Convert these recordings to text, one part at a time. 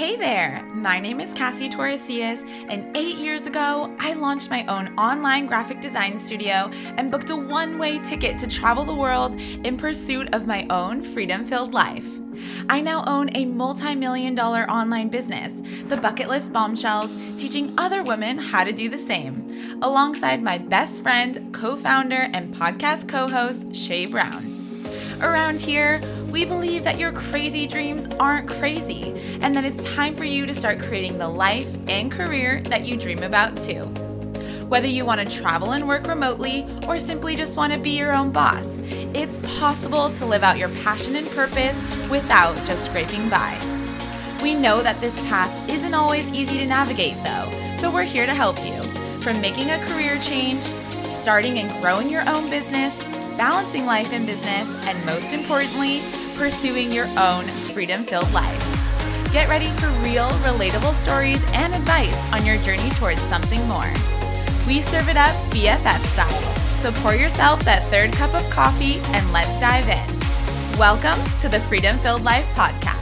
Hey there, my name is Cassie Torresias, and eight years ago, I launched my own online graphic design studio and booked a one way ticket to travel the world in pursuit of my own freedom filled life. I now own a multi million dollar online business, The Bucket List Bombshells, teaching other women how to do the same, alongside my best friend, co founder, and podcast co host, Shay Brown. Around here, we believe that your crazy dreams aren't crazy and that it's time for you to start creating the life and career that you dream about too. Whether you want to travel and work remotely or simply just want to be your own boss, it's possible to live out your passion and purpose without just scraping by. We know that this path isn't always easy to navigate though, so we're here to help you. From making a career change, starting and growing your own business, balancing life and business, and most importantly, pursuing your own freedom filled life. Get ready for real, relatable stories and advice on your journey towards something more. We serve it up BFF style, so pour yourself that third cup of coffee and let's dive in. Welcome to the Freedom Filled Life Podcast.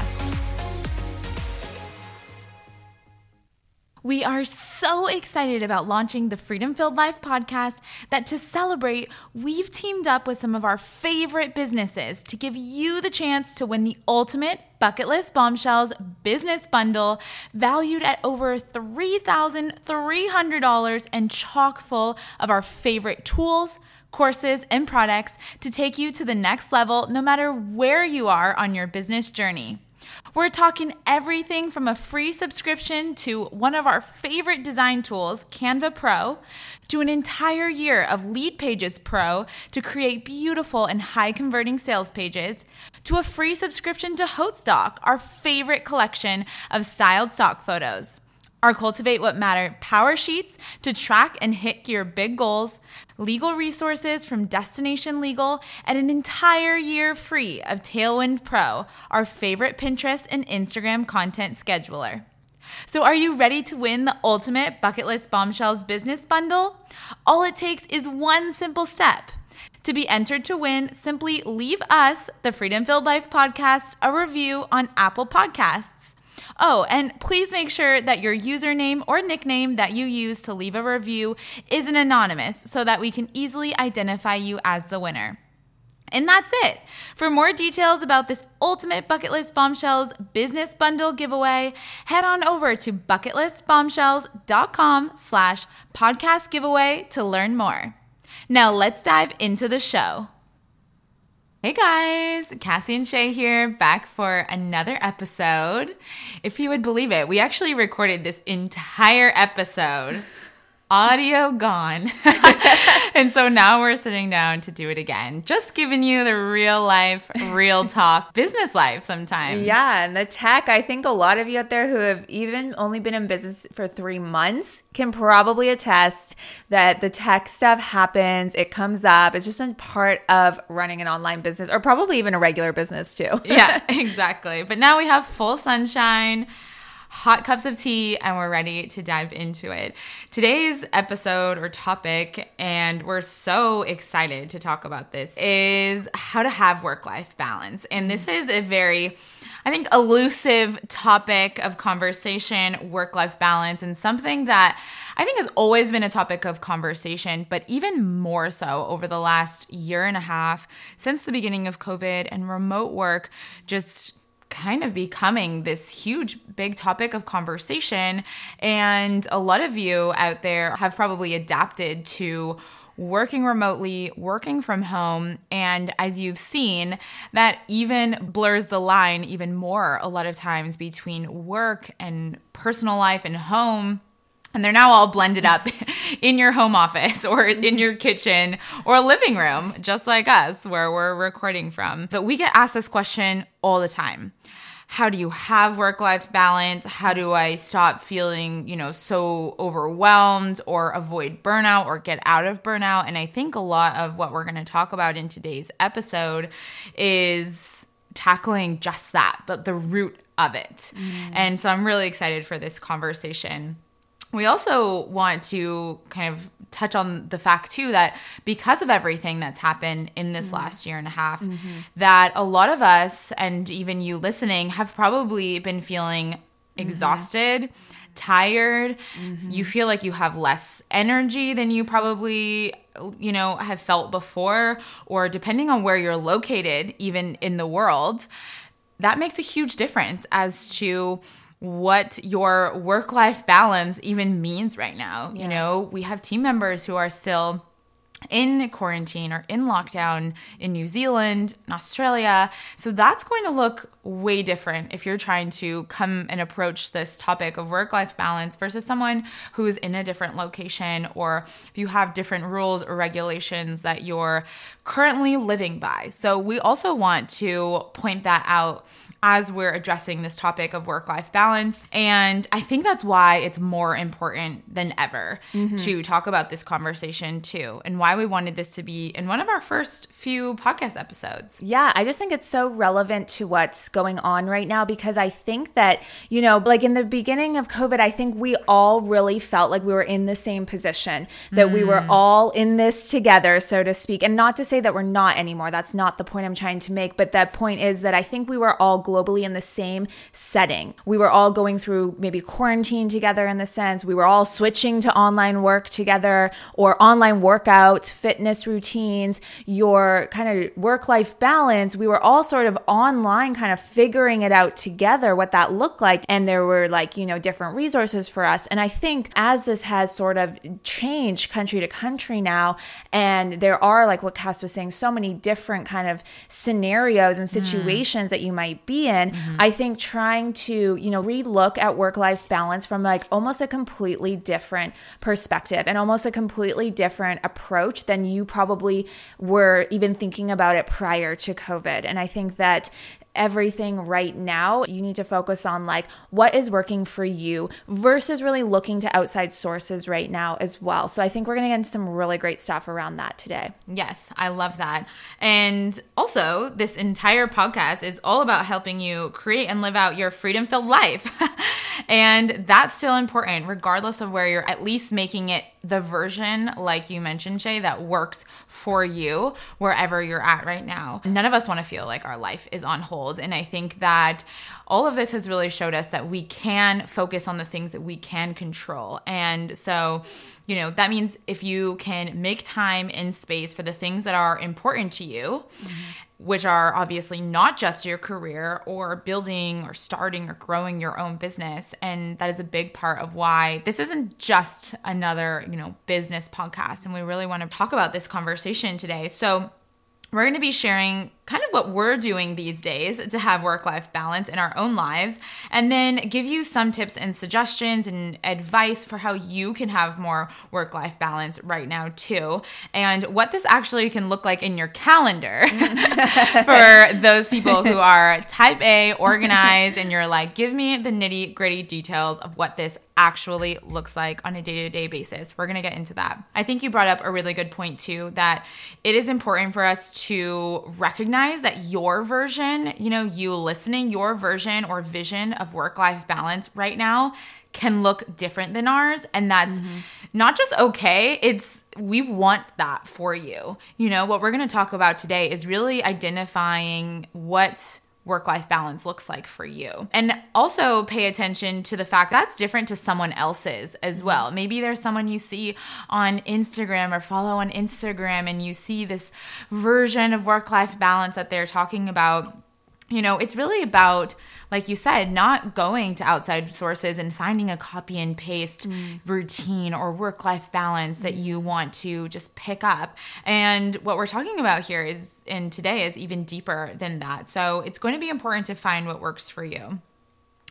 We are so excited about launching the Freedom Filled Life podcast that to celebrate, we've teamed up with some of our favorite businesses to give you the chance to win the ultimate Bucket List Bombshells business bundle valued at over $3,300 and chock full of our favorite tools courses, and products to take you to the next level no matter where you are on your business journey. We're talking everything from a free subscription to one of our favorite design tools, Canva Pro, to an entire year of Leadpages Pro to create beautiful and high converting sales pages, to a free subscription to Haute Stock, our favorite collection of styled stock photos our Cultivate What Matter power sheets to track and hit your big goals, legal resources from Destination Legal, and an entire year free of Tailwind Pro, our favorite Pinterest and Instagram content scheduler. So, are you ready to win the ultimate Bucket List Bombshells business bundle? All it takes is one simple step. To be entered to win, simply leave us, the Freedom Filled Life podcast, a review on Apple Podcasts. Oh, and please make sure that your username or nickname that you use to leave a review isn't anonymous so that we can easily identify you as the winner. And that's it. For more details about this ultimate Bucket List Bombshells business bundle giveaway, head on over to bucketlistbombshells.com slash podcast giveaway to learn more. Now let's dive into the show. Hey guys, Cassie and Shay here, back for another episode. If you would believe it, we actually recorded this entire episode audio gone. and so now we're sitting down to do it again. Just giving you the real life, real talk, business life sometimes. Yeah, and the tech, I think a lot of you out there who have even only been in business for three months can probably attest that the tech stuff happens, it comes up, it's just a part of running an online business or probably even a regular business too. yeah, exactly. But now we have full sunshine hot cups of tea, and we're ready to dive into it. Today's episode or topic, and we're so excited to talk about this, is how to have work life balance. And this is a very I think, elusive topic of conversation, work life balance, and something that I think has always been a topic of conversation, but even more so over the last year and a half since the beginning of COVID and remote work just kind of becoming this huge big topic of conversation and a lot of you out there have probably adapted to working remotely, working from home, and as you've seen, that even blurs the line even more a lot of times between work and personal life and home and they're now all blended up in your home office or in your kitchen or living room, just like us, where we're recording from. But we get asked this question all the time. How do you have work life balance? How do I stop feeling, you know, so overwhelmed or avoid burnout or get out of burnout? And I think a lot of what we're going to talk about in today's episode is tackling just that, but the root of it. Mm. And so I'm really excited for this conversation we also want to kind of touch on the fact too that because of everything that's happened in this mm-hmm. last year and a half mm-hmm. that a lot of us and even you listening have probably been feeling exhausted, tired. You feel like you have less energy than you probably you know have felt before or depending on where you're located even in the world, that makes a huge difference as to what your work life balance even means right now. You know, we have team members who are still in quarantine or in lockdown in New Zealand, in Australia. So that's going to look way different if you're trying to come and approach this topic of work life balance versus someone who's in a different location or if you have different rules or regulations that you're currently living by. So we also want to point that out as we're addressing this topic of work life balance. And I think that's why it's more important than ever Mm-hmm. to talk about this conversation too, and why we wanted this to be in one of our first few podcast episodes. Yeah, I just think it's so relevant to what's going on right now because I think that, you know, like in the beginning of COVID, I think we all really felt like we were in the same position, that we were all in this together, so to speak. And not to say that we're not anymore. That's not the point I'm trying to make. But the point is that I think we were all globally in the same setting. We were all going through maybe quarantine together in the sense, we were all switching to online work together or online workouts, fitness routines, your kind of work life balance. We were all sort of online, kind of figuring it out together, what that looked like. And there were like, you know, different resources for us. And I think as this has sort of changed country to country now, and there are, like what Cass was saying, so many different kind of scenarios and hmm. situations that you might be in, mm-hmm. I think trying to, you know, relook at work life balance from like almost a completely different perspective and almost a completely different approach than you probably were even thinking about it prior to COVID. And I think that everything right now you need to focus on like what is working for you versus really looking to outside sources right now as well so i think we're going to get into some really great stuff around that today Yes, I love that. And also, this entire podcast is all about helping you create and live out your freedom filled life. and that's still important, regardless of where you're at least making it the version, like you mentioned, Shay, that works for you wherever you're at right now. None of us want to feel like our life is on hold. And I think that all of this has really showed us that we can focus on the things that we can control. And so, you know, that means if you can make time and space for the things that are important to you, mm-hmm. Which are obviously not just your career or building or starting or growing your own business. And that is a big part of why this isn't just another, you know, business podcast. And we really want to talk about this conversation today. So, we're going to be sharing kind of what we're doing these days to have work life balance in our own lives, and then give you some tips and suggestions and advice for how you can have more work life balance right now, too, and what this actually can look like in your calendar for those people who are type A, organized, and you're like, give me the nitty gritty details of what this actually looks like on a day to day basis. We're going to get into that. I think you brought up a really good point, too, that it is important for us to recognize that your version, you know, you listening, your version or vision of work life balance right now can look different than ours. And that's mm-hmm. not just okay, it's we want that for you. You know, what we're going to talk about today is really identifying what work life balance looks like for you. And also pay attention to the fact that's different to someone else's as mm-hmm. well. Maybe there's someone you see on Instagram or follow on Instagram and you see this version of work life balance that they're talking about. You know, it's really about, like you said, not going to outside sources and finding a copy and paste mm. routine or work life balance that mm. you want to just pick up. And what we're talking about here is, and today is even deeper than that. So it's going to be important to find what works for you.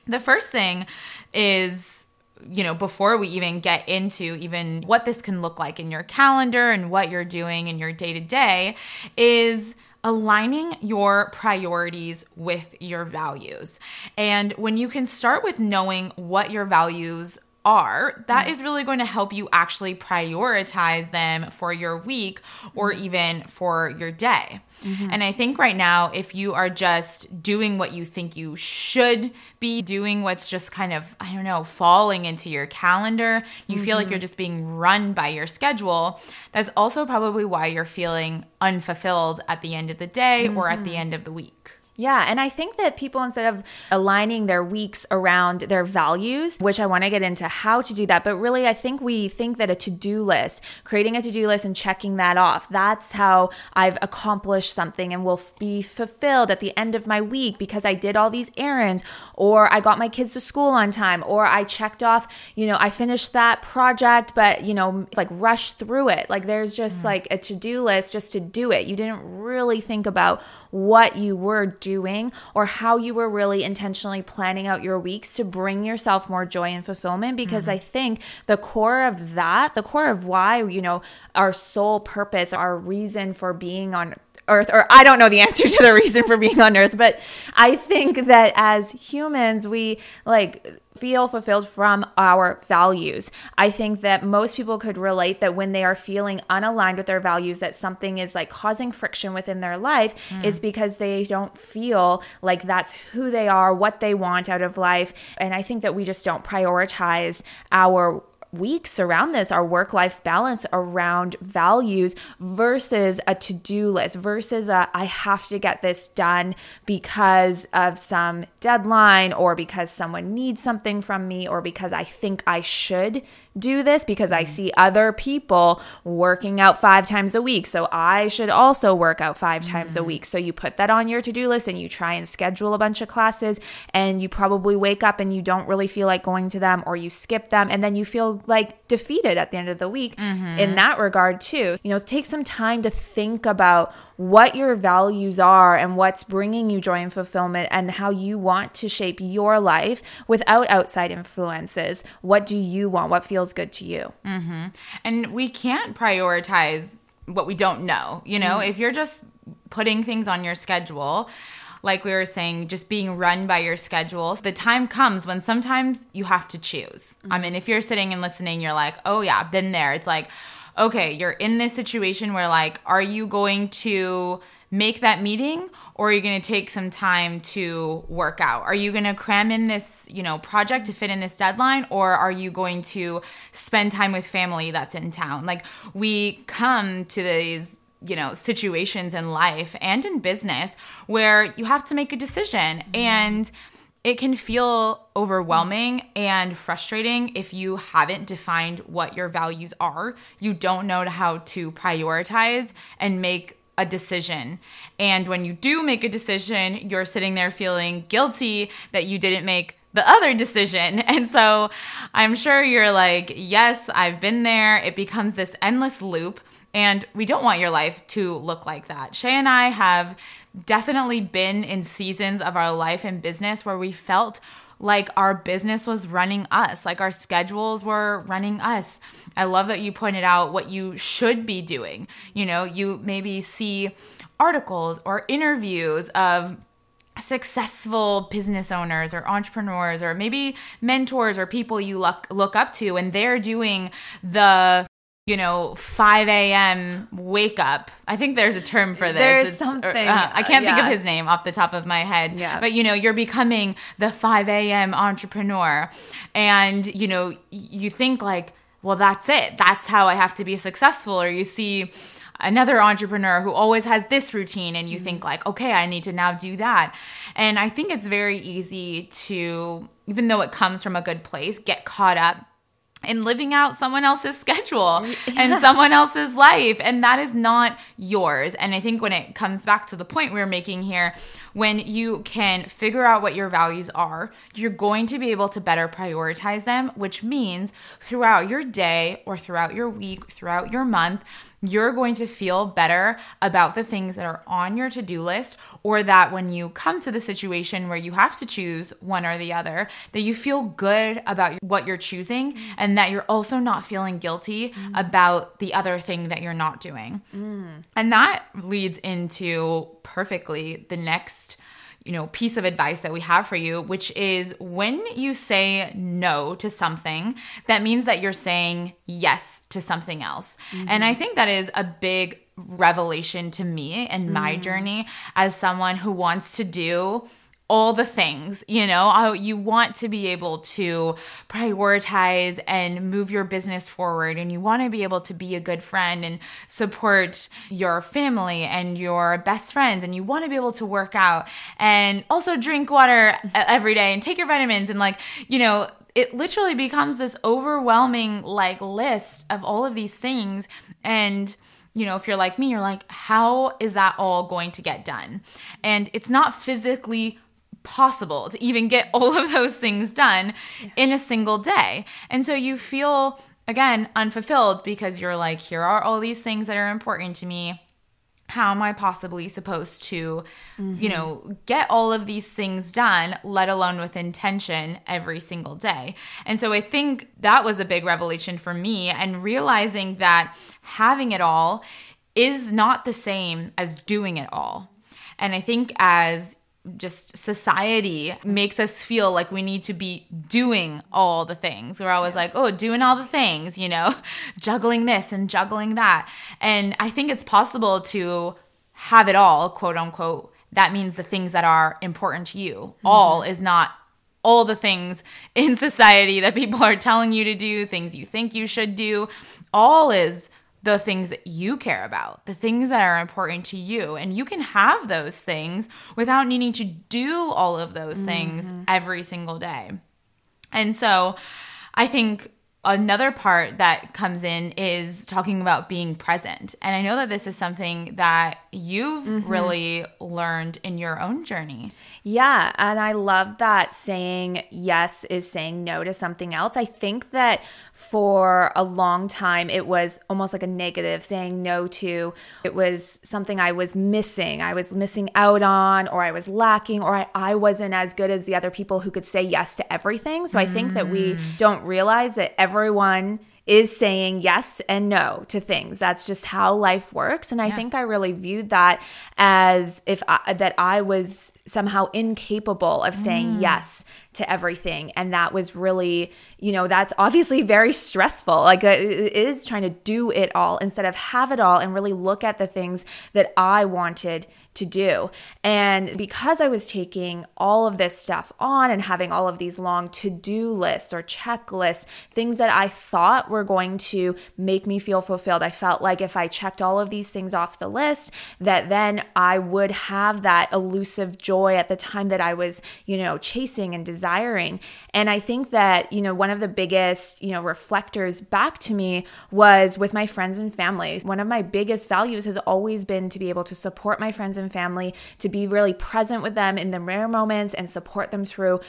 The first thing is you know before we even get into even what this can look like in your calendar and what you're doing in your day to day is aligning your priorities with your values. And when you can start with knowing what your values are, that mm. is really going to help you actually prioritize them for your week or mm. even for your day. Mm-hmm. And I think right now, if you are just doing what you think you should be doing, what's just kind of, I don't know, falling into your calendar, you feel like you're mm-hmm. just being run by your schedule, that's also probably why you're feeling unfulfilled at the end of the day or at the mm-hmm. end of the week. Yeah, and I think that people instead of aligning their weeks around their values, which I want to get into how to do that, but really I think we think that a to-do list, creating a to-do list and checking that off, that's how I've accomplished something and will be fulfilled at the end of my week because I did all these errands or I got my kids to school on time or I checked off, you know, I finished that project but, you know, like rush through it. Like there's just mm. like a to-do list just to do it. You didn't really think about what you were doing or how you were really intentionally planning out your weeks to bring yourself more joy and fulfillment because mm-hmm. I think the core of that, the core of why, you know, our sole purpose, our reason for being on earth or I don't know the answer to the reason for being on earth, but I think that as humans we like feel fulfilled from our values. I think that most people could relate that when they are feeling unaligned with their values, that something is like causing friction within their life, mm. is because they don't feel like that's who they are, what they want out of life. And I think that we just don't prioritize our weeks around this our work life balance around values versus a to do list versus a I have to get this done because of some deadline or because someone needs something from me or because I think I should do this because I mm. see other people working out five times a week. So I should also work out 5 mm-hmm. times a mm. week. So you put that on your to do list and you try and schedule a bunch of classes and you probably wake up and you don't really feel like going to them or you skip them and then you feel like defeated at the end of the week mm-hmm. in that regard too. You know, take some time to think about what your values are and what's bringing you joy and fulfillment and how you want to shape your life without outside influences. What do you want? What feels good to you? Mm-hmm. And we can't prioritize what we don't know. You know, mm-hmm. if you're just putting things on your schedule, like we were saying, just being run by your schedule. The time comes when sometimes you have to choose. Mm-hmm. I mean, if you're sitting and listening, you're like, oh, yeah, been there. It's like, okay, you're in this situation where, like, are you going to make that meeting or are you going to take some time to work out are you going to cram in this you know project to fit in this deadline or are you going to spend time with family that's in town like we come to these you know situations in life and in business where you have to make a decision mm-hmm. and it can feel overwhelming and frustrating if you haven't defined what your values are. You don't know how to prioritize and make a decision. And when you do make a decision, you're sitting there feeling guilty that you didn't make the other decision. And so I'm sure you're like, yes, I've been there. It becomes this endless loop. And we don't want your life to look like that. Shay and I have definitely been in seasons of our life and business where we felt like our business was running us, like our schedules were running us. I love that you pointed out what you should be doing. You know, you maybe see articles or interviews of successful business owners or entrepreneurs or maybe mentors or people you look look up to and they're doing the you know, 5 a.m. wake up. I think there's a term for this. There's it's, something. Or, uh, I can't yeah. think of his name off the top of my head. Yeah. But, you know, you're becoming the 5 a.m. entrepreneur. And, you know, you think like, well, that's it. That's how I have to be successful. Or you see another entrepreneur who always has this routine and you mm-hmm. think like, okay, I need to now do that. And I think it's very easy to, even though it comes from a good place, get caught up and living out someone else's schedule yeah. and someone else's life. And that is not yours. And I think when it comes back to the point we we're making here, when you can figure out what your values are, you're going to be able to better prioritize them, which means throughout your day or throughout your week, throughout your month, you're going to feel better about the things that are on your to do list, or that when you come to the situation where you have to choose one or the other, that you feel good about what you're choosing and that you're also not feeling guilty mm. about the other thing that you're not doing. Mm. And that leads into perfectly the next you know piece of advice that we have for you which is when you say no to something that means that you're saying yes to something else mm-hmm. and i think that is a big revelation to me and my mm. journey as someone who wants to do all the things, you know, you want to be able to prioritize and move your business forward and you want to be able to be a good friend and support your family and your best friends and you want to be able to work out and also drink water every day and take your vitamins and like, you know, it literally becomes this overwhelming like list of all of these things and you know, if you're like me, you're like, how is that all going to get done? And it's not physically possible to even get all of those things done yeah. in a single day. And so you feel, again, unfulfilled because you're like, here are all these things that are important to me. How am I possibly supposed to, mm-hmm. you know, get all of these things done, let alone with intention every single day? And so I think that was a big revelation for me and realizing that having it all is not the same as doing it all. And I think as just society makes us feel like we need to be doing all the things. We're always like, oh, doing all the things, you know, juggling this and juggling that. And I think it's possible to have it all, quote unquote. That means the things that are important to you. Mm-hmm. All is not all the things in society that people are telling you to do, things you think you should do. All is the things that you care about, the things that are important to you. And you can have those things without needing to do all of those things mm-hmm. every single day. And so I think another part that comes in is talking about being present. And I know that this is something that you've mm-hmm. really learned in your own journey. Yeah. And I love that saying yes is saying no to something else. I think that for a long time, it was almost like a negative saying no to. It was something I was missing. I was missing out on, or I was lacking, or I, I wasn't as good as the other people who could say yes to everything. So I think that we mm. don't realize that everyone is saying yes and no to things. That's just how life works. And I yeah. think I really viewed that as if I, that I was somehow incapable of saying mm. yes to everything. And that was really, you know, that's obviously very stressful. Like uh, it is trying to do it all instead of have it all and really look at the things that I wanted to do. And because I was taking all of this stuff on and having all of these long to do lists or checklists, things that I thought were going to make me feel fulfilled, I felt like if I checked all of these things off the list, that then I would have that elusive joy at the time that I was, you know, chasing and desiring. And I think that, you know, one of the biggest, you know, reflectors back to me was with my friends and family. One of my biggest values has always been to be able to support my friends and family, to be really present with them in the rare moments and support them through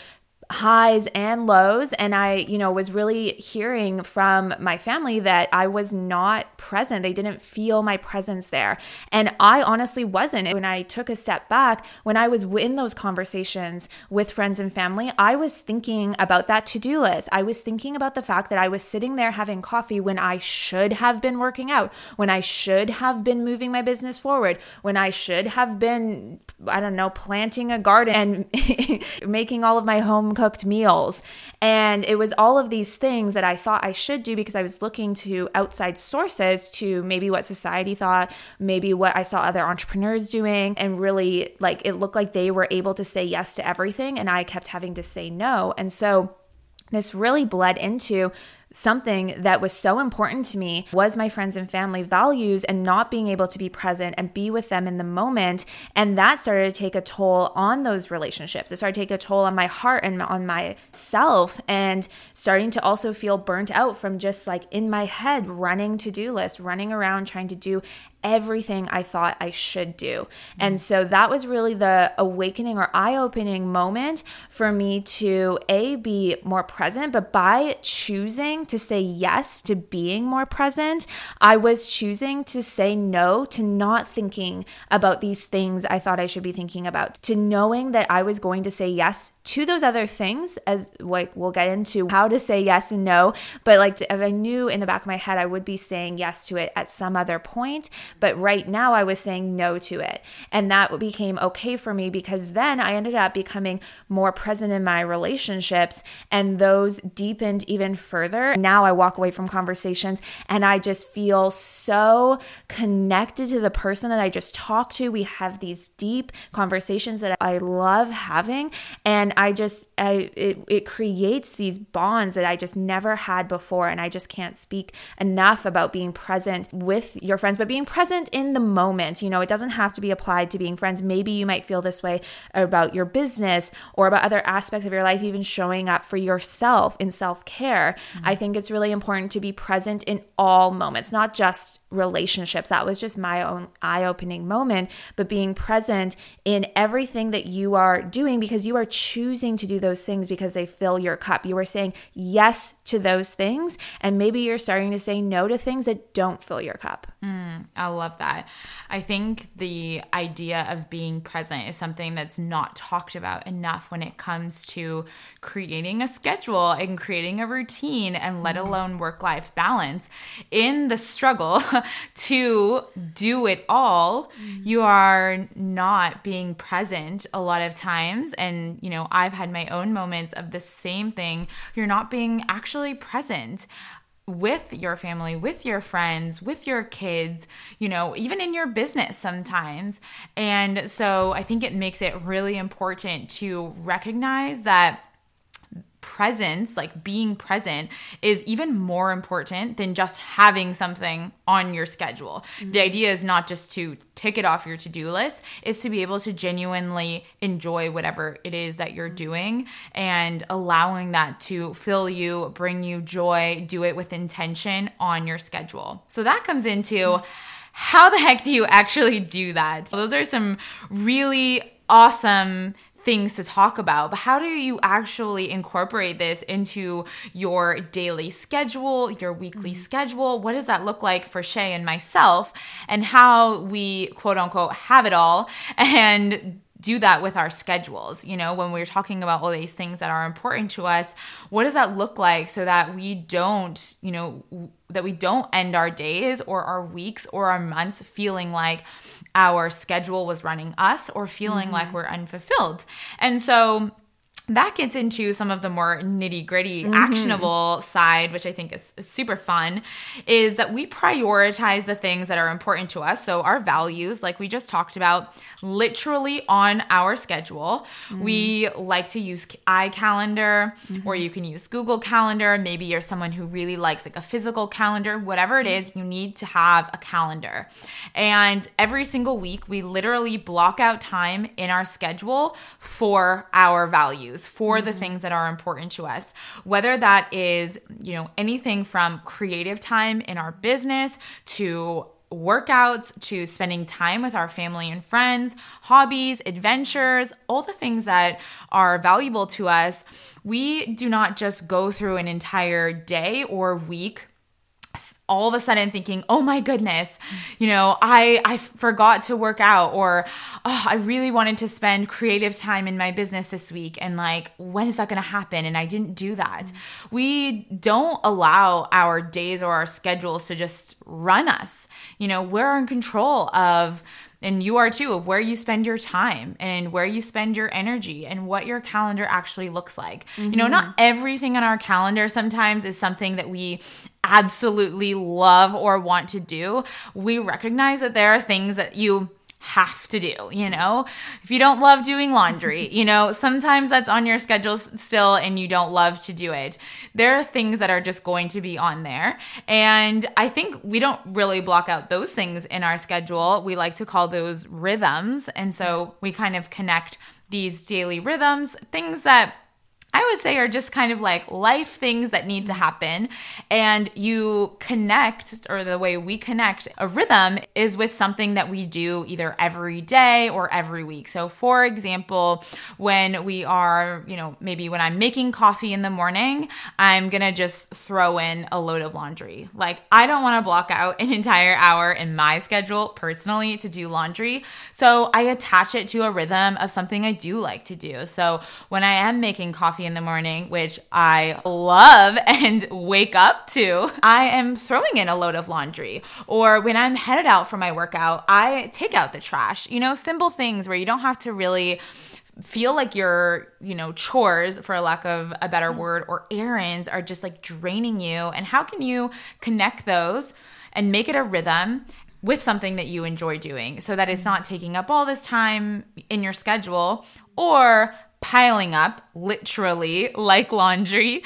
highs and lows. And i you know was really hearing from my family that i was not present. They didn't feel my presence there. And i honestly wasn't. When i took a step back when i was in those conversations with friends and family i was thinking about that to-do list. I was thinking about the fact that i was sitting there having coffee when i should have been working out when i should have been moving my business forward when i should have been i don't know planting a garden and making all of my home cooked meals. And it was all of these things that I thought I should do because I was looking to outside sources to maybe what society thought, maybe what I saw other entrepreneurs doing. And really, like, it looked like they were able to say yes to everything. And I kept having to say no. And so, this really bled into something that was so important to me was my friends and family values and not being able to be present and be with them in the moment. And that started to take a toll on those relationships. It started to take a toll on my heart and on myself and starting to also feel burnt out from just like in my head running to do lists, running around trying to do everything I thought I should do. Mm-hmm. And so that was really the awakening or eye opening moment for me to A, be more present, but by choosing to say yes to being more present, I was choosing to say no to not thinking about these things I thought I should be thinking about, to knowing that I was going to say yes to those other things as like we'll get into how to say yes and no but like if i knew in the back of my head i would be saying yes to it at some other point but right now i was saying no to it. And that became okay for me because then i ended up becoming more present in my relationships and those deepened even further Now I walk away from conversations and I just feel so connected to the person that I just talked to. We have these deep conversations that I love having and I just I it, it creates these bonds that I just never had before and I just can't speak enough about being present with your friends but being present in the moment. You know, it doesn't have to be applied to being friends. Maybe you might feel this way about your business or about other aspects of your life even showing up for yourself in self-care. Mm-hmm. I think it's really important to be present in all moments, not just relationships. That was just my own eye opening moment, but being present in everything that you are doing because you are choosing to do those things because they fill your cup. You are saying yes to those things, and maybe you're starting to say no to things that don't fill your cup. Mm, I love that. I think the idea of being present is something that's not talked about enough when it comes to creating a schedule and creating a routine and let mm-hmm. alone work life balance. In the struggle, to do it all, mm-hmm. you are not being present a lot of times. And, you know, I've had my own moments of the same thing. You're not being actually present with your family, with your friends, with your kids, you know, even in your business sometimes. And so I think it makes it really important to recognize that presence, like being present, is even more important than just having something on your schedule. Mm-hmm. The idea is not just to tick it off your to do list, is to be able to genuinely enjoy whatever it is that you're doing and allowing that to fill you, bring you joy, do it with intention on your schedule. So that comes into how the heck do you actually do that? So those are some really awesome things to talk about, but how do you actually incorporate this into your daily schedule, your weekly mm-hmm. schedule? What does that look like for Shay and myself, and how we quote unquote have it all and do that with our schedules. You know, when we're talking about all these things that are important to us, what does that look like so that we don't, you know, that we don't end our days or our weeks or our months feeling like our schedule was running us or feeling mm-hmm. like we're unfulfilled. And so that gets into some of the more nitty gritty, mm-hmm. actionable side, which I think is, is, super fun, is that we prioritize the things that are important to us. So, our values, like we just talked about, literally on our schedule. Mm-hmm. We like to use iCalendar, mm-hmm. or you can use Google Calendar. Maybe you're someone who really likes like a physical calendar. Whatever it mm-hmm. you need to have a calendar. And every single week, we literally block out time in our schedule for our values values for the mm-hmm. things that are important to us whether that is you know anything from creative time in our business to workouts to spending time with our family and friends, hobbies, adventures, all the things that are valuable to us, we do not just go through an entire day or week all of a sudden thinking, "Oh my goodness, you know, I I forgot to work out or oh, I really wanted to spend creative time in my business this week and like when is that going to happen and I didn't do that." Mm-hmm. We don't allow our days or our schedules to just run us. You know, we're in control of and you are too of where you spend your time and where you spend your energy and what your calendar actually looks like. Mm-hmm. You know, not mm-hmm. everything on our calendar sometimes is something that we absolutely love or want to do. We recognize that there are things that you have to do, you know? If you don't love doing laundry, you know, sometimes that's on your schedule still and you don't love to do it. There are things that are just going to be on there. And I think we don't really block out those things in our schedule. We like to call those rhythms. And so we kind of connect these daily rhythms, things that I would say are just kind of like life things that need to mm-hmm. happen. And you connect, or the way we connect a rhythm is with something that we do either every day or every week. So, for example, when we are, you know, maybe when I'm making coffee in the morning, I'm gonna just throw in a load of laundry. Like, I don't wanna block out an entire hour in my schedule personally to do laundry. So, I attach it to a rhythm of something I do like to do. So, when I am making coffee, coffee in the morning, which I love and wake up to, I am throwing in a load of laundry. Or when I'm headed out for my workout, I take out the trash. You know, simple things where you don't have to really feel like your, you know, chores, for a lack of a better mm. word, or errands are just like draining you? And how can you connect those and make it a rhythm with something that you enjoy doing so that it's mm. not taking up all this time in your schedule or piling up, literally, like laundry?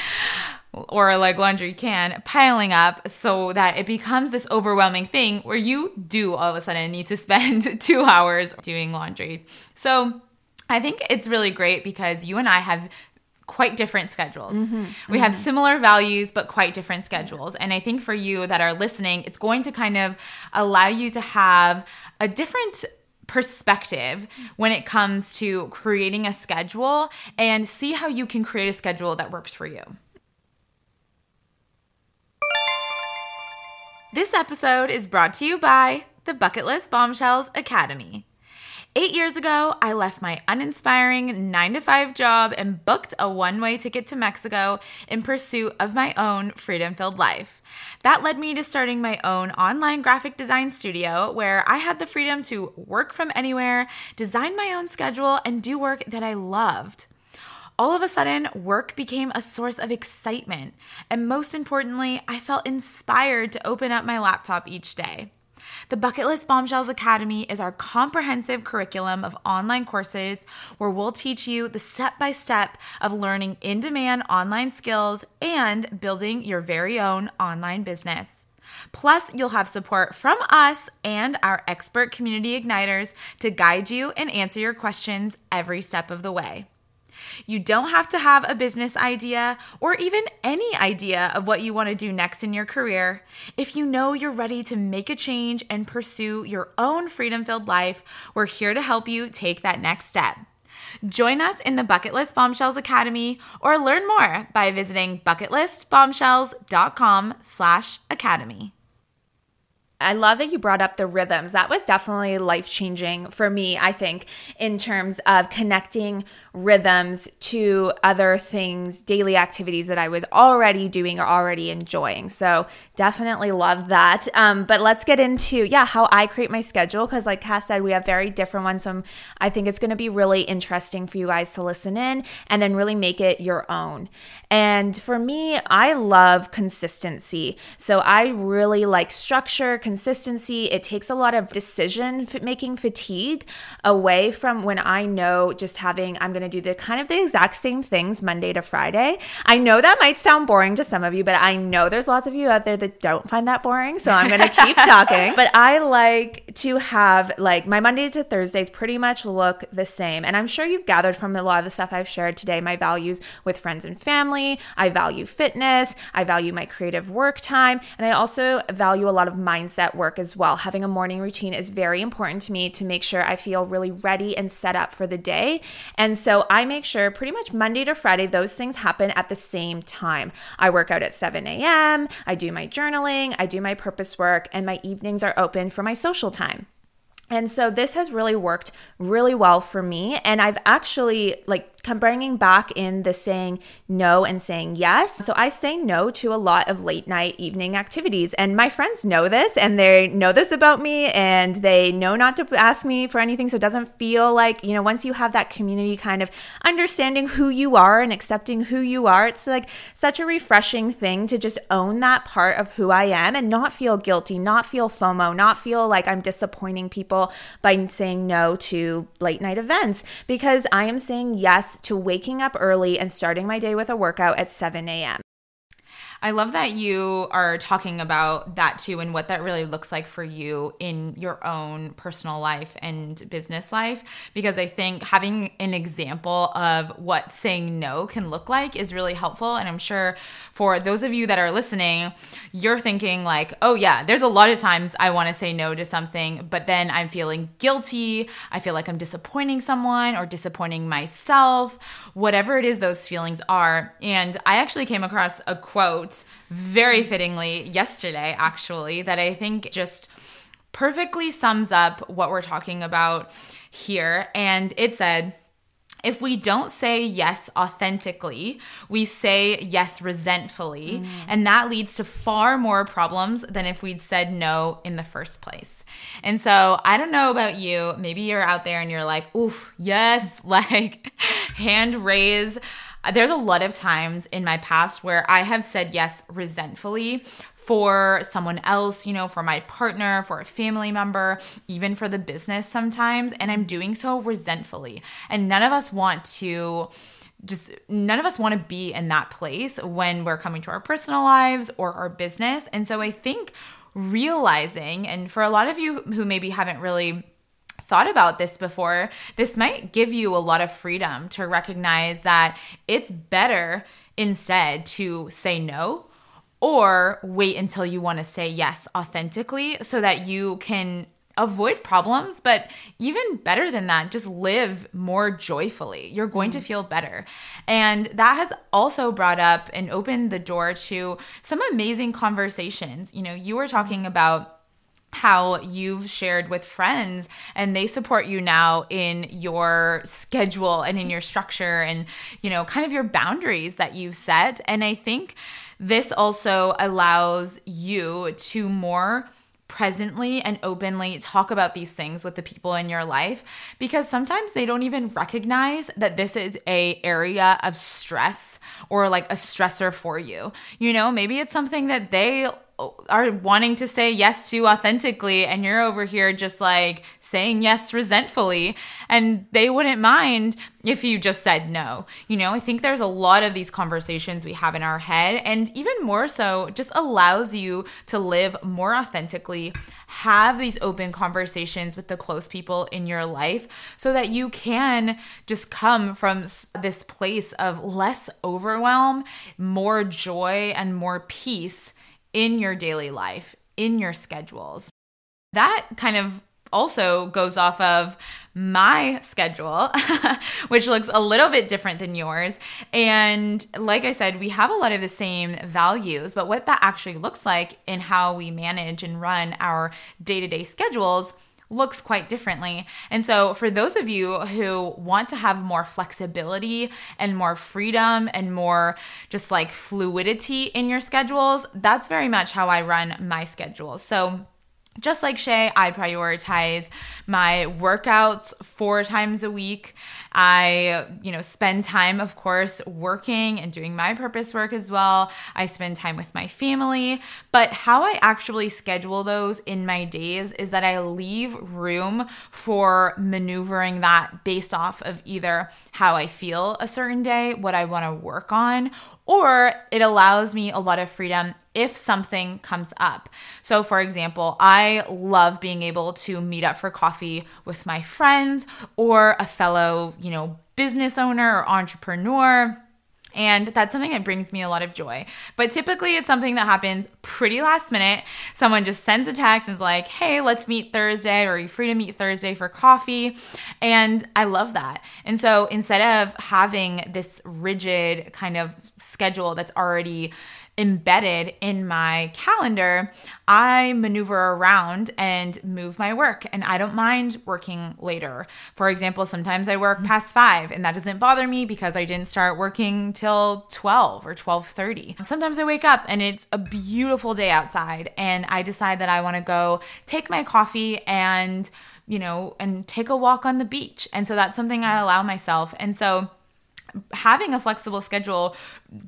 or like laundry can piling up so that it becomes this overwhelming thing where you do all of a sudden need to spend two hours doing laundry. So I think it's really great because you and I have quite different schedules. Mm-hmm, we mm-hmm. have similar values, but quite different schedules. And I think for you that are listening, it's going to kind of allow you to have a different perspective when it comes to creating a schedule and see how you can create a schedule that works for you. This episode is brought to you by the Bucket List Bombshells Academy. Eight years ago, I left my uninspiring nine to five job and booked a one way ticket to Mexico in pursuit of my own freedom filled life. That led me to starting my own online graphic design studio where I had the freedom to work from anywhere, design my own schedule, and do work that I loved. All of a sudden, work became a source of excitement. And most importantly, I felt inspired to open up my laptop each day. The Bucket List Bombshells Academy is our comprehensive curriculum of online courses where we'll teach you the step by step of learning in demand online skills and building your very own online business. Plus, you'll have support from us and our expert community igniters to guide you and answer your questions every step of the way. You don't have to have a business idea or even any idea of what you want to do next in your career. If you know you're ready to make a change and pursue your own freedom filled life, we're here to help you take that next step. Join us in the Bucket List Bombshells Academy or learn more by visiting bucketlistbombshells.com slash academy. I love that you brought up the rhythms. That was definitely life changing for me, I think, in terms of connecting rhythms to other things, daily activities that I was already doing or already enjoying. So definitely love that. Um, but let's get into, yeah, how I create my schedule. Cause like Cass said, we have very different ones. So I think it's going to be really interesting for you guys to listen in and then really make it your own. And for me, I love consistency. So I really like structure, consistency. It takes a lot of decision making fatigue away from when I know just having, I'm going to do the kind of the exact same things Monday to Friday. I know that might sound boring to some of you, but I know there's lots of you out there that don't find that boring. So I'm going to keep talking. But I like to have like my Mondays to Thursdays pretty much look the same. And I'm sure you've gathered from a lot of the stuff I've shared today my values with friends and family. I value fitness. I value my creative work time. And I also value a lot of mindset work as well. Having a morning routine is very important to me to make sure I feel really ready and set up for the day. And so I make sure pretty much Monday to Friday, those things happen at the same time. I work out at 7 a.m., I do my journaling, I do my purpose work, and my evenings are open for my social time. And so this has really worked really well for me. And I've actually like bringing back in the saying no and saying yes. So I say no to a lot of late night evening activities. And my friends know this and they know this about me and they know not to ask me for anything. So it doesn't feel like, you know, once you have that community kind of understanding who you are and accepting who you are, it's like such a refreshing thing to just own that part of who I am and not feel guilty, not feel FOMO, not feel like I'm disappointing people by saying no to late night events because I am saying yes to waking up early and starting my day with a workout at 7 a.m. I love that you are talking about that too and what that really looks like for you in your own personal life and business life. Because I think having an example of what saying no can look like is really helpful. And I'm sure for those of you that are listening, you're thinking, like, oh, yeah, there's a lot of times I want to say no to something, but then I'm feeling guilty. I feel like I'm disappointing someone or disappointing myself, whatever it is those feelings are. And I actually came across a quote very fittingly yesterday, actually, that I think just perfectly sums up what we're talking about here. And it said, if we don't say yes authentically, we say yes resentfully, mm. and that leads to far more problems than if we'd said no in the first place. And so, I don't know about you, maybe you're out there and you're like, oof, yes, like hand raise. There's a lot of times in my past where I have said yes resentfully for someone else, you know, for my partner, for a family member, even for the business sometimes. And I'm doing so resentfully. And none of us want to just none of us want to be in that place when we're coming to our personal lives or our business. And so I think realizing, and for a lot of you who maybe haven't really thought about this before, this might give you a lot of freedom to recognize that it's better instead to say no or wait until you want to say yes authentically so that you can avoid problems, but even better than that, just live more joyfully. You're going mm-hmm. to feel better. And that has also brought up and opened the door to some amazing conversations. You know, you were talking about how you've shared with friends and they support you now in your schedule and in your structure and you know kind of your boundaries that you've set and i think this also allows you to more presently and openly talk about these things with the people in your life because sometimes they don't even recognize that this is a area of stress or like a stressor for you. You know, maybe it's something that they are wanting to say yes to authentically and you're over here just like saying yes resentfully and they wouldn't mind if you just said no. You know, I think there's a lot of these conversations we have in our head and even more so just allows you to live more authentically, have these open conversations with the close people in your life so that you can just come from this place of less overwhelm, more joy and more peace in your daily life, in your schedules. That kind of also goes off of my schedule, which looks a little bit different than yours. And like I said, we have a lot of the same values, but what that actually looks like in how we manage and run our day to day schedules looks quite differently. And so, for those of you who want to have more flexibility and more freedom and more just like fluidity in your schedules, that's very much how I run my schedule. So, just like Shay, I prioritize my workouts four times a week. I, you know, spend time, of course, working and doing my purpose work as well. I spend time with my family. But how I actually schedule those in my days is that I leave room for maneuvering that based off of either how I feel a certain day, what I want to work on, or it allows me a lot of freedom if something comes up. So, for example, I love being able to meet up for coffee with my friends or a fellow, you know, business owner or entrepreneur. And that's something that brings me a lot of joy. But typically, it's something that happens pretty last minute. Someone just sends a text and is like, hey, let's meet Thursday, or are you free to meet Thursday for coffee? And I love that. And so instead of having this rigid kind of schedule that's already embedded in my calendar, I maneuver around and move my work and I don't mind working later. For example, sometimes I work past 5 and that doesn't bother me because I didn't start working till 12 or 12:30. Sometimes I wake up and it's a beautiful day outside and I decide that I want to go take my coffee and you know, and take a walk on the beach. And so that's something I allow myself. And so having a flexible schedule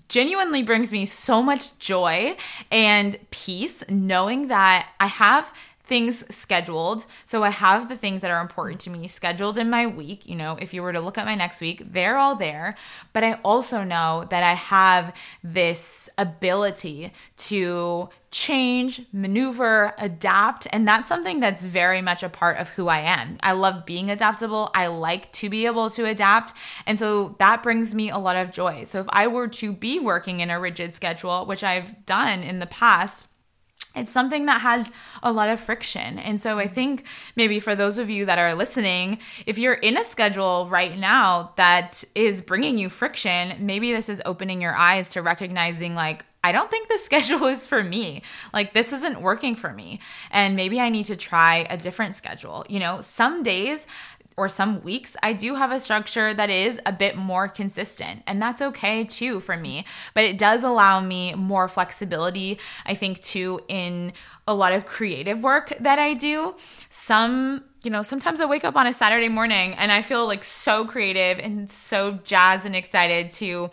genuinely brings me so much joy and peace knowing that I have things scheduled. So I have the things that are important to me scheduled in my week. You know, if you were to look at my next week, they're all there. But I also know that I have this ability to change, maneuver, adapt. And that's something that's very much a part of who I am. I love being adaptable. I like to be able to adapt. And so that brings me a lot of joy. So if I were to be working in a rigid schedule, which I've done in the past, it's something that has a lot of friction. And so I mm-hmm. think maybe for those of you that are listening, if you're in a schedule right now that is bringing you friction, maybe this is opening your eyes to recognizing, like, I don't think the schedule is for me. Like, this isn't working for me. And maybe I need to try a different schedule. You know, some days, or some weeks, I do have a structure that is a bit more consistent. And that's okay too for me. But it does allow me more flexibility, I think, too, in a lot of creative work that I do. Some you know, sometimes I wake up on a Saturday morning and I feel like so creative and so jazzed and excited to,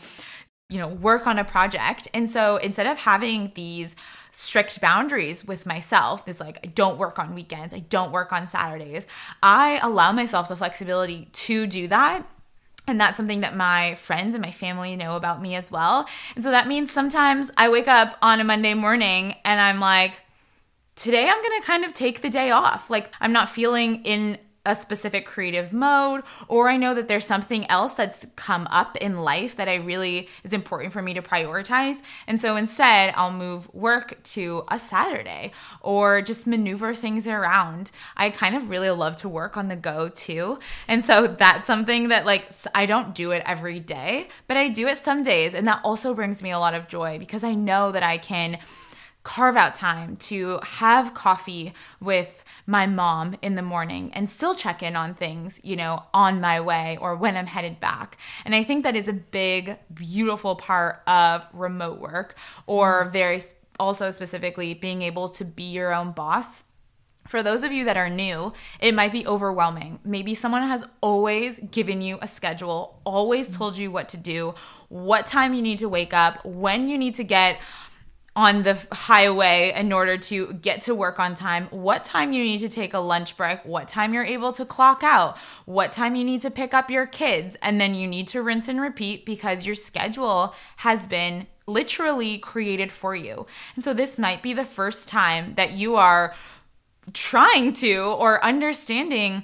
you know, work on a project. And so instead of having these strict boundaries with myself. This like I don't work on weekends, I don't work on Saturdays. I allow myself the flexibility to do that. And that's something that my friends and my family know about me as well. And so that means sometimes I wake up on a Monday morning and I'm like, today I'm to kind of take the day off. Like I'm not feeling in a specific creative mode or I know that there's something else that's come up in life that I really is important for me to prioritize. And so instead, I'll move work to a Saturday or just maneuver things around. I kind of really love to work on the go too. And so that's something that like I don't do it every day, but I do it some days and that also brings me a lot of joy because I know that I can carve out time to have coffee with my mom in the morning and still check in on things, you know, on my way or when I'm headed back. And I think that is a big, beautiful part of remote work or very also specifically being able to be your own boss. For those of you that are new, it might be overwhelming. Maybe someone has always given you a schedule, always told you what to do, what time you need to wake up, when you need to get on the highway in order to get to work on time, what time you need to take a lunch break, what time you're able to clock out, what time you need to pick up your kids, and then you need to rinse and repeat because your schedule has been literally created for you. And so this might be the first time that you are trying to or understanding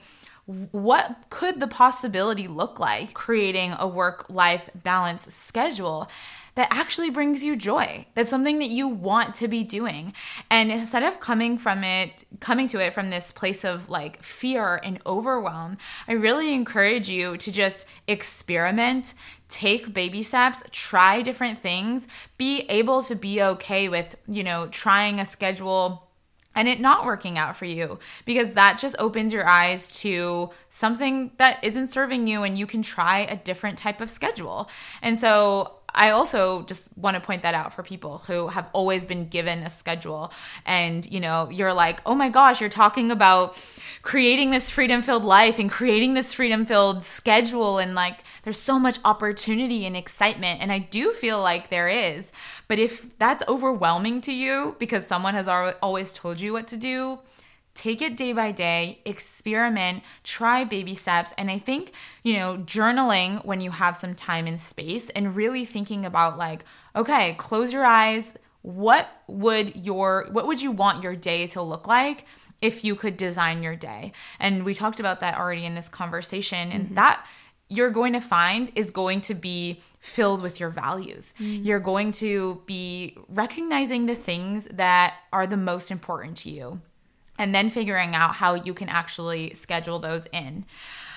what could the possibility look like creating a work life balance schedule that actually brings you joy. That's something that you want to be doing. And instead of coming from it, coming to it from this place of like fear and overwhelm, I really encourage you to just experiment, take baby steps, try different things, be able to be okay with, you know, trying a schedule and it not working out for you because that just opens your eyes to something that isn't serving you and you can try a different type of schedule. And so I also just want to point that out for people who have always been given a schedule and you know you're like oh my gosh you're talking about creating this freedom filled life and creating this freedom filled schedule and like there's so much opportunity and excitement. And I do feel like there is. But if that's overwhelming to you because someone has always told you what to do take it day by day, experiment, try baby steps. And I think, you know, journaling when you have some time and space and really thinking about like, okay, close your eyes. What would your what would you want your day to look like? if you could design your day. And we talked about that already in this conversation. And mm-hmm. that you're going to find is going to be filled with your values. Mm-hmm. You're going to be recognizing the things that are the most important to you and then figuring out how you can actually schedule those in.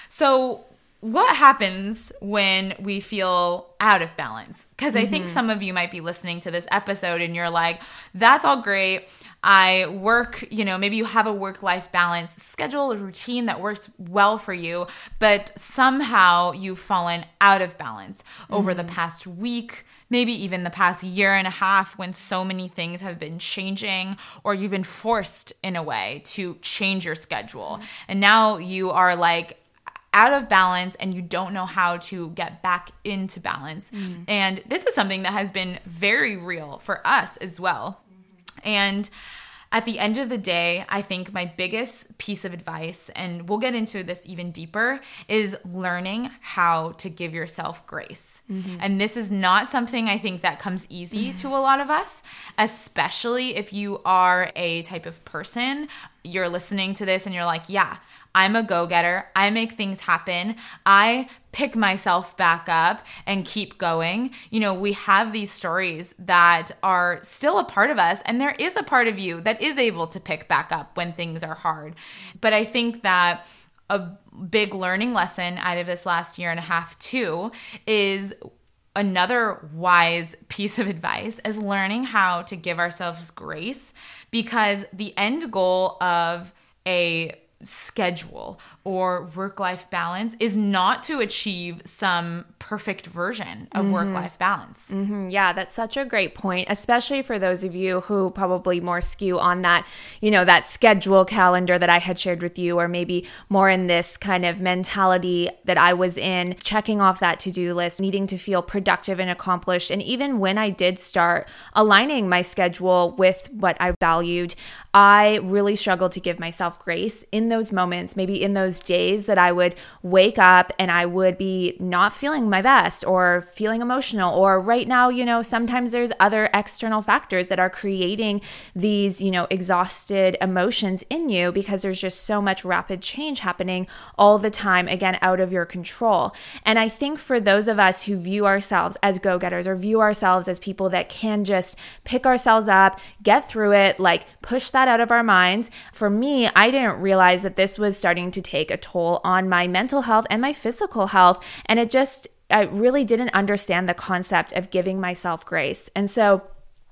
So, what happens when we feel out of balance? Because mm-hmm. I think mm-hmm. some of you might be listening to this episode and you're like, that's all great. I work, you know, maybe you have a work life balance schedule, a routine that works well for you, but somehow you've fallen out of balance mm-hmm. over the mm-hmm. past week, maybe even the past year and a half when so many things have been changing or you've been forced in a way to change your schedule. Mm-hmm. And now you are like, out of balance and you don't know how to get back into balance. Mm-hmm. And this is something that has been very real for us as well. And at the end of the day, I think my biggest piece of advice, and we'll get into this even deeper, is learning how to give yourself grace. Mm-hmm. And this is not something I think that comes easy mm-hmm. to a lot of us, especially if you are a type of person, you're listening to this and you're like, yeah, I'm a go getter. I make things happen. I pick myself back up and keep going. You know, we have these stories that are still a part of us, and there is a part of you that is able to pick back up when things are hard. But I think that a big learning lesson out of this last year and a half, too, is another wise piece of advice is learning how to give ourselves grace because the end goal of a schedule or work life balance is not to achieve some perfect version of mm-hmm. work life balance. Mm-hmm. Yeah, that's such a great point, especially for those of you who probably more skew on that, you know, that schedule calendar that I had shared with you, or maybe more in this kind of mentality that I was in, checking off that to do list, needing to feel productive and accomplished. And even when I did start aligning my schedule with what I valued, I really struggled to give myself grace in those moments, maybe in those days that I would wake up and I would be not feeling my best or feeling emotional. Or right now, you know, sometimes there's other external factors that are creating these, you know, exhausted emotions in you because there's just so much rapid change happening all the time, again, out of your control. And I think for those of us who view ourselves as go getters or view ourselves as people that can just pick ourselves up, get through it, like push that out of our minds, for me, I didn't realize that this was starting to take a toll on my mental health and my physical health. And it just, I really didn't understand the concept of giving myself grace. And so,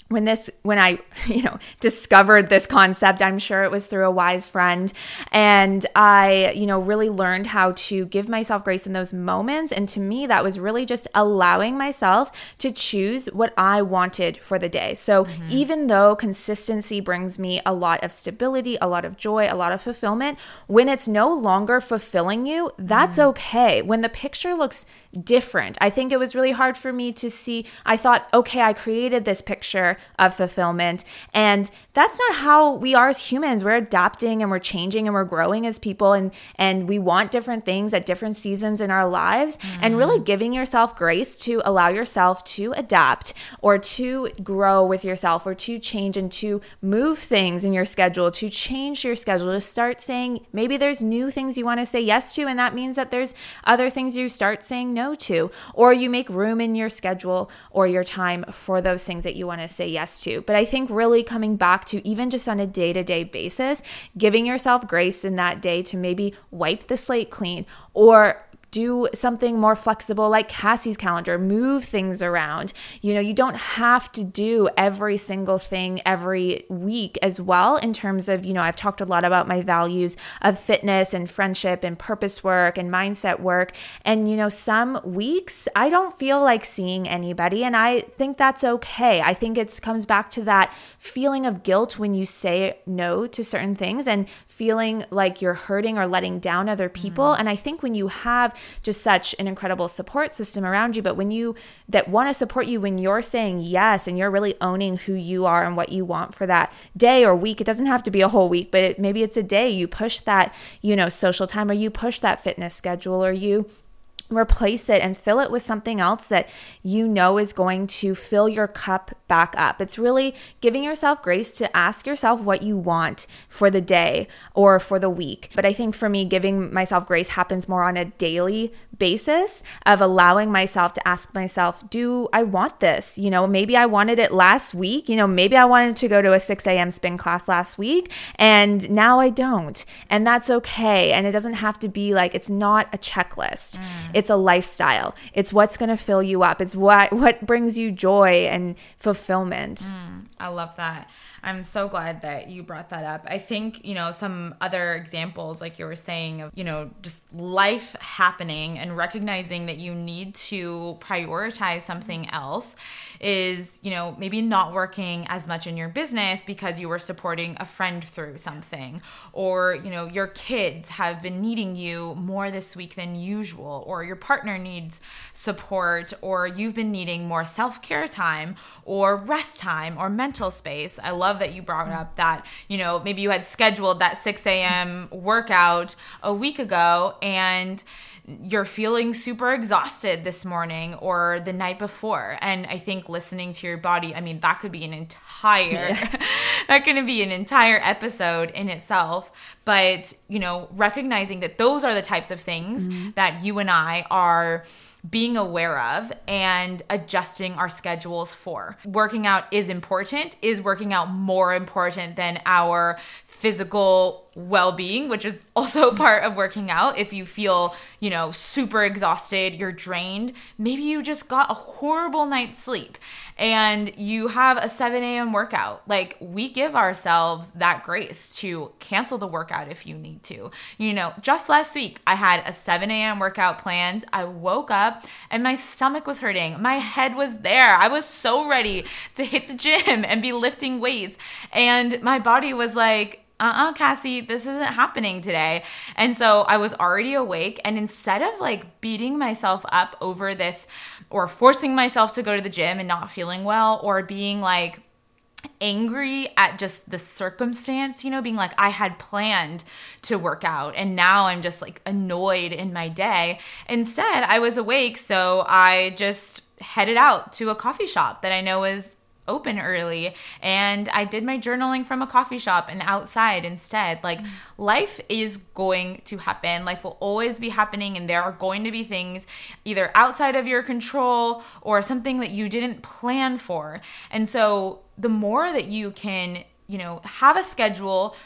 when this when i you know discovered this concept i'm sure it was through a wise friend and i you know really learned how to give myself grace in those moments and to me that was really just allowing myself to choose what i wanted for the day so mm-hmm. even though consistency brings me a lot of stability a lot of joy a lot of fulfillment when it's no longer fulfilling you that's mm-hmm. okay when the picture looks different. I think it was really hard for me to see. I thought, okay, I created this picture of fulfillment. And that's not how we are as humans. We're adapting and we're changing and we're growing as people and and we want different things at different seasons in our lives mm. and really mm. giving yourself grace to allow yourself to adapt or to grow with yourself or to change and to move things in your schedule, to change your schedule, to start saying maybe there's new things you want to say yes to and that means that there's other things you start saying no to, or you make room in your schedule or your time for those things that you want to say yes to. But I think really coming back to even just on a day to day basis, giving yourself grace in that day to maybe wipe the slate clean or do something more flexible like Cassie's calendar, move things around. You know, you don't have to do every single thing every week as well, in terms of, you know, I've talked a lot about my values of fitness and friendship and purpose work and mindset work. And, you know, some weeks I don't feel like seeing anybody, and I think that's okay. I think it comes back to that feeling of guilt when you say no to certain things and feeling like you're hurting or letting down other people. Mm-hmm. And I think when you have just such an incredible support system around you. But when you that want to support you, when you're saying yes and you're really owning who you are and what you want for that day or week, it doesn't have to be a whole week, but it, maybe it's a day you push that, you know, social time or you push that fitness schedule or you replace it and fill it with something else that you know is going to fill your cup back up. It's really giving yourself grace to ask yourself what you want for the day or for the week. But I think for me, giving myself grace happens more on a daily basis of allowing myself to ask myself, do I want this? You know, maybe I wanted it last week. You know, maybe I wanted to go to a 6 a.m. spin class last week and now I don't. And that's okay. And it doesn't have to be like, it's not a checklist. Mm it's a lifestyle. It's what's going to fill you up. It's what what brings you joy and fulfillment. Mm, I love that. I'm so glad that you brought that up. I think, you know, some other examples, like you were saying, of, you know, just life happening and recognizing that you need to prioritize something else is, you know, maybe not working as much in your business because you were supporting a friend through something, or, you know, your kids have been needing you more this week than usual, or your partner needs support, or you've been needing more self care time, or rest time, or mental space. I love that you brought up that, you know, maybe you had scheduled that 6 a.m. workout a week ago and you're feeling super exhausted this morning or the night before. And I think listening to your body, I mean, that could be an entire, yeah. that could be an entire episode in itself. But, you know, recognizing that those are the types of things mm-hmm. that you and I are being aware of and adjusting our schedules for. Working out is important. Is working out more important than our physical well-being which is also part of working out. If you feel you know super exhausted you're drained maybe you just got a horrible night's sleep and you have a 7 a.m workout. Like we give ourselves that grace to cancel the workout if you need to. You know just last week i had a 7 a.m workout planned. I woke up and my stomach was hurting. My head was there. I was so ready to hit the gym and be lifting weights. And my body was like uh-uh cassie this isn't happening today and so i was already awake and instead of like beating myself up over this or forcing myself to go to the gym and not feeling well or being like angry at just the circumstance, you know, being like, I had planned to work out and now I'm just like annoyed in my day. Instead, I was awake, so I just headed out to a coffee shop that I know is open early and I did my journaling from a coffee shop and outside instead. Like mm-hmm. life is going to happen. Life will always be happening and there are going to be things either outside of your control or something that you didn't plan for. And so the more that you can, you know, have a schedule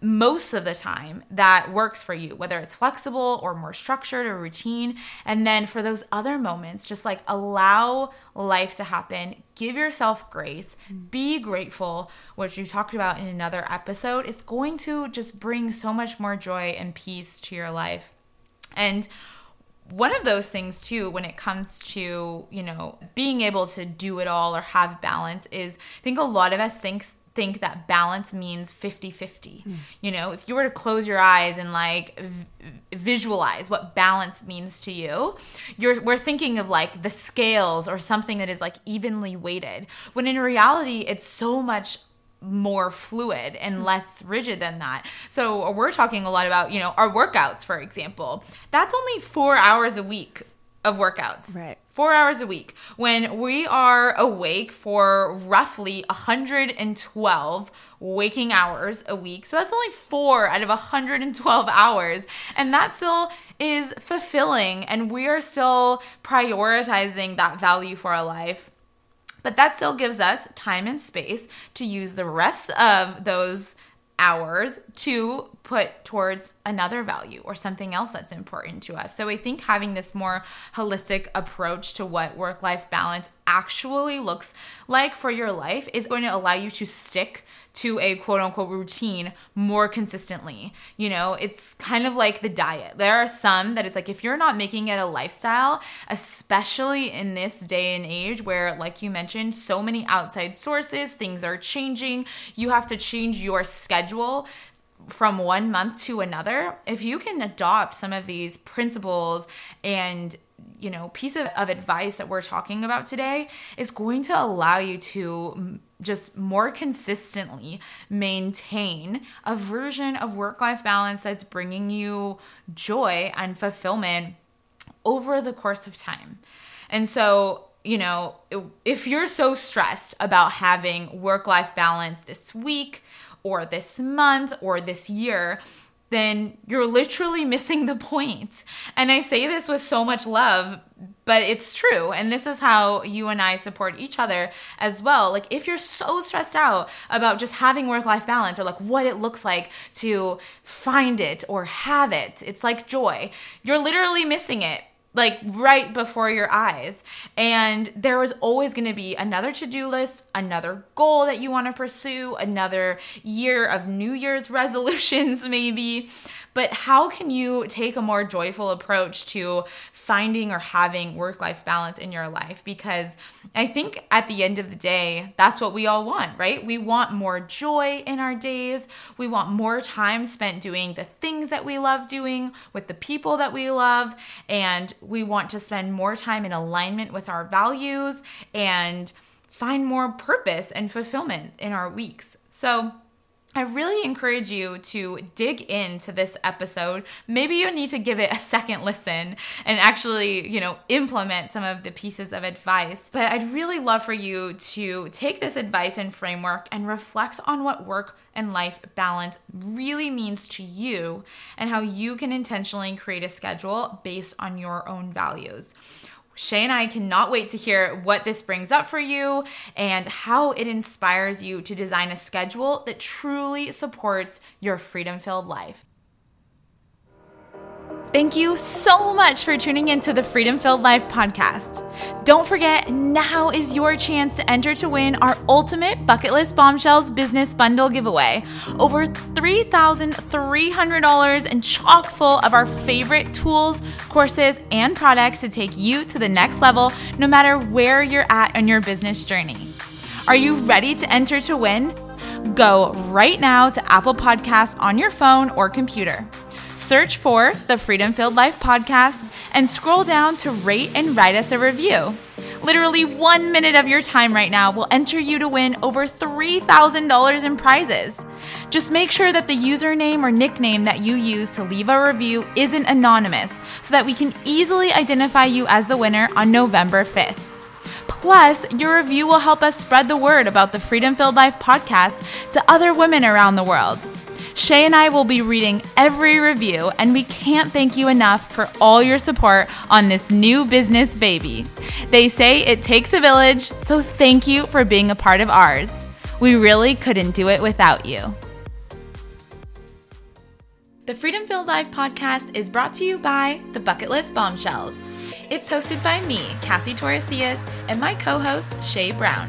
most of the time that works for you, whether it's flexible or more structured or routine. And then for those other moments, just like allow life to happen, give yourself grace, be grateful, which we talked about in another episode. It's going to just bring so much more joy and peace to your life. And one of those things too when it comes to you know being able to do it all or have balance is i think a lot of us think think that balance means 50-50 mm. you know if you were to close your eyes and like v- visualize what balance means to you you're we're thinking of like the scales or something that is like evenly weighted when in reality it's so much more fluid and hmm. less rigid than that. So we're talking a lot about, you know, our workouts, for example. That's only four hours a week of workouts. Right four hours a week when we are awake for roughly 112 waking hours a week. So that's only four out of 112 hours. And that still is fulfilling. And we are still prioritizing that value for our life. But that still gives us time and space to use the rest of those hours to put towards another value or something else that's important to us. So I think having this more holistic approach to what work life balance actually looks like for your life is going to allow you to stick to a quote unquote routine more consistently. You know, it's kind of like the diet. There are some that it's like if you're not making it a lifestyle, especially in this day and age where, like you mentioned, so many outside sources, things are changing, you have to change your schedule from one month to another, if you can adopt some of these principles and you know piece of, of advice that we're talking about today is going to allow you to just more consistently maintain a version of work life balance that's bringing you joy and fulfillment over the course of time. And so, you know, if you're so stressed about having work life balance this week or this month or this year, then you're literally missing the point. And I say this with so much love, but it's true. And this is how you and I support each other as well. Like, if you're so stressed out about just having work life balance or like what it looks like to find it or have it, it's like joy. You're literally missing it like right before your eyes. And there was always going to be another to do list, another goal that you want to pursue, another year of New Year's resolutions, maybe. But how can you take a more joyful approach to finding or having work life balance in your life? Because I think at the end of the day, that's what we all want, right? We want more joy in our days. We want more time spent doing the things that we love doing with the people that we love. And we want to spend more time in alignment with our values and find more purpose and fulfillment in our weeks. So, I really encourage you to dig into this episode. Maybe you need to give it a second listen and actually, you know, implement some of the pieces of advice. But I'd really love for you to take this advice and framework and reflect on what work and life balance really means to you and how you can intentionally create a schedule based on your own values Shay and I cannot wait to hear what this brings up for you and how it inspires you to design a schedule that truly supports your freedom filled life. Thank you so much for tuning into the Freedom Filled Life podcast. Don't forget, now is your chance to enter to win our ultimate bucket list bombshells business bundle giveaway. Over $3,300 and chock full of our favorite tools, courses, and products to take you to the next level, no matter where you're at on your business journey. Are you ready to enter to win? Go right now to Apple Podcasts on your phone or computer. Search for the Freedom Filled Life podcast and scroll down to rate and write us a review. Literally one minute of your time right now will enter you to win over $3,000 in prizes. Just make sure that the username or nickname that you use to leave a review isn't anonymous so that we can easily identify you as the winner on November 5th. Plus, your review will help us spread the word about the Freedom Filled Life podcast to other women around the world. Shay and I will be reading every review, and we can't thank you enough for all your support on this new business baby. They say it takes a village, so thank you for being a part of ours. We really couldn't do it without you. The Freedom Filled Life podcast is brought to you by the Bucket List Bombshells. It's hosted by me, Cassie Torresillas, and my co host, Shay Brown.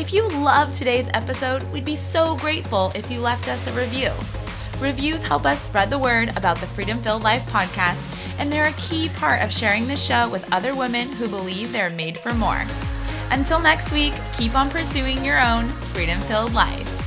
If you loved today's episode, we'd be so grateful if you left us a review. Reviews help us spread the word about the Freedom Filled Life podcast, and they're a key part of sharing the show with other women who believe they're made for more. Until next week, keep on pursuing your own freedom filled life.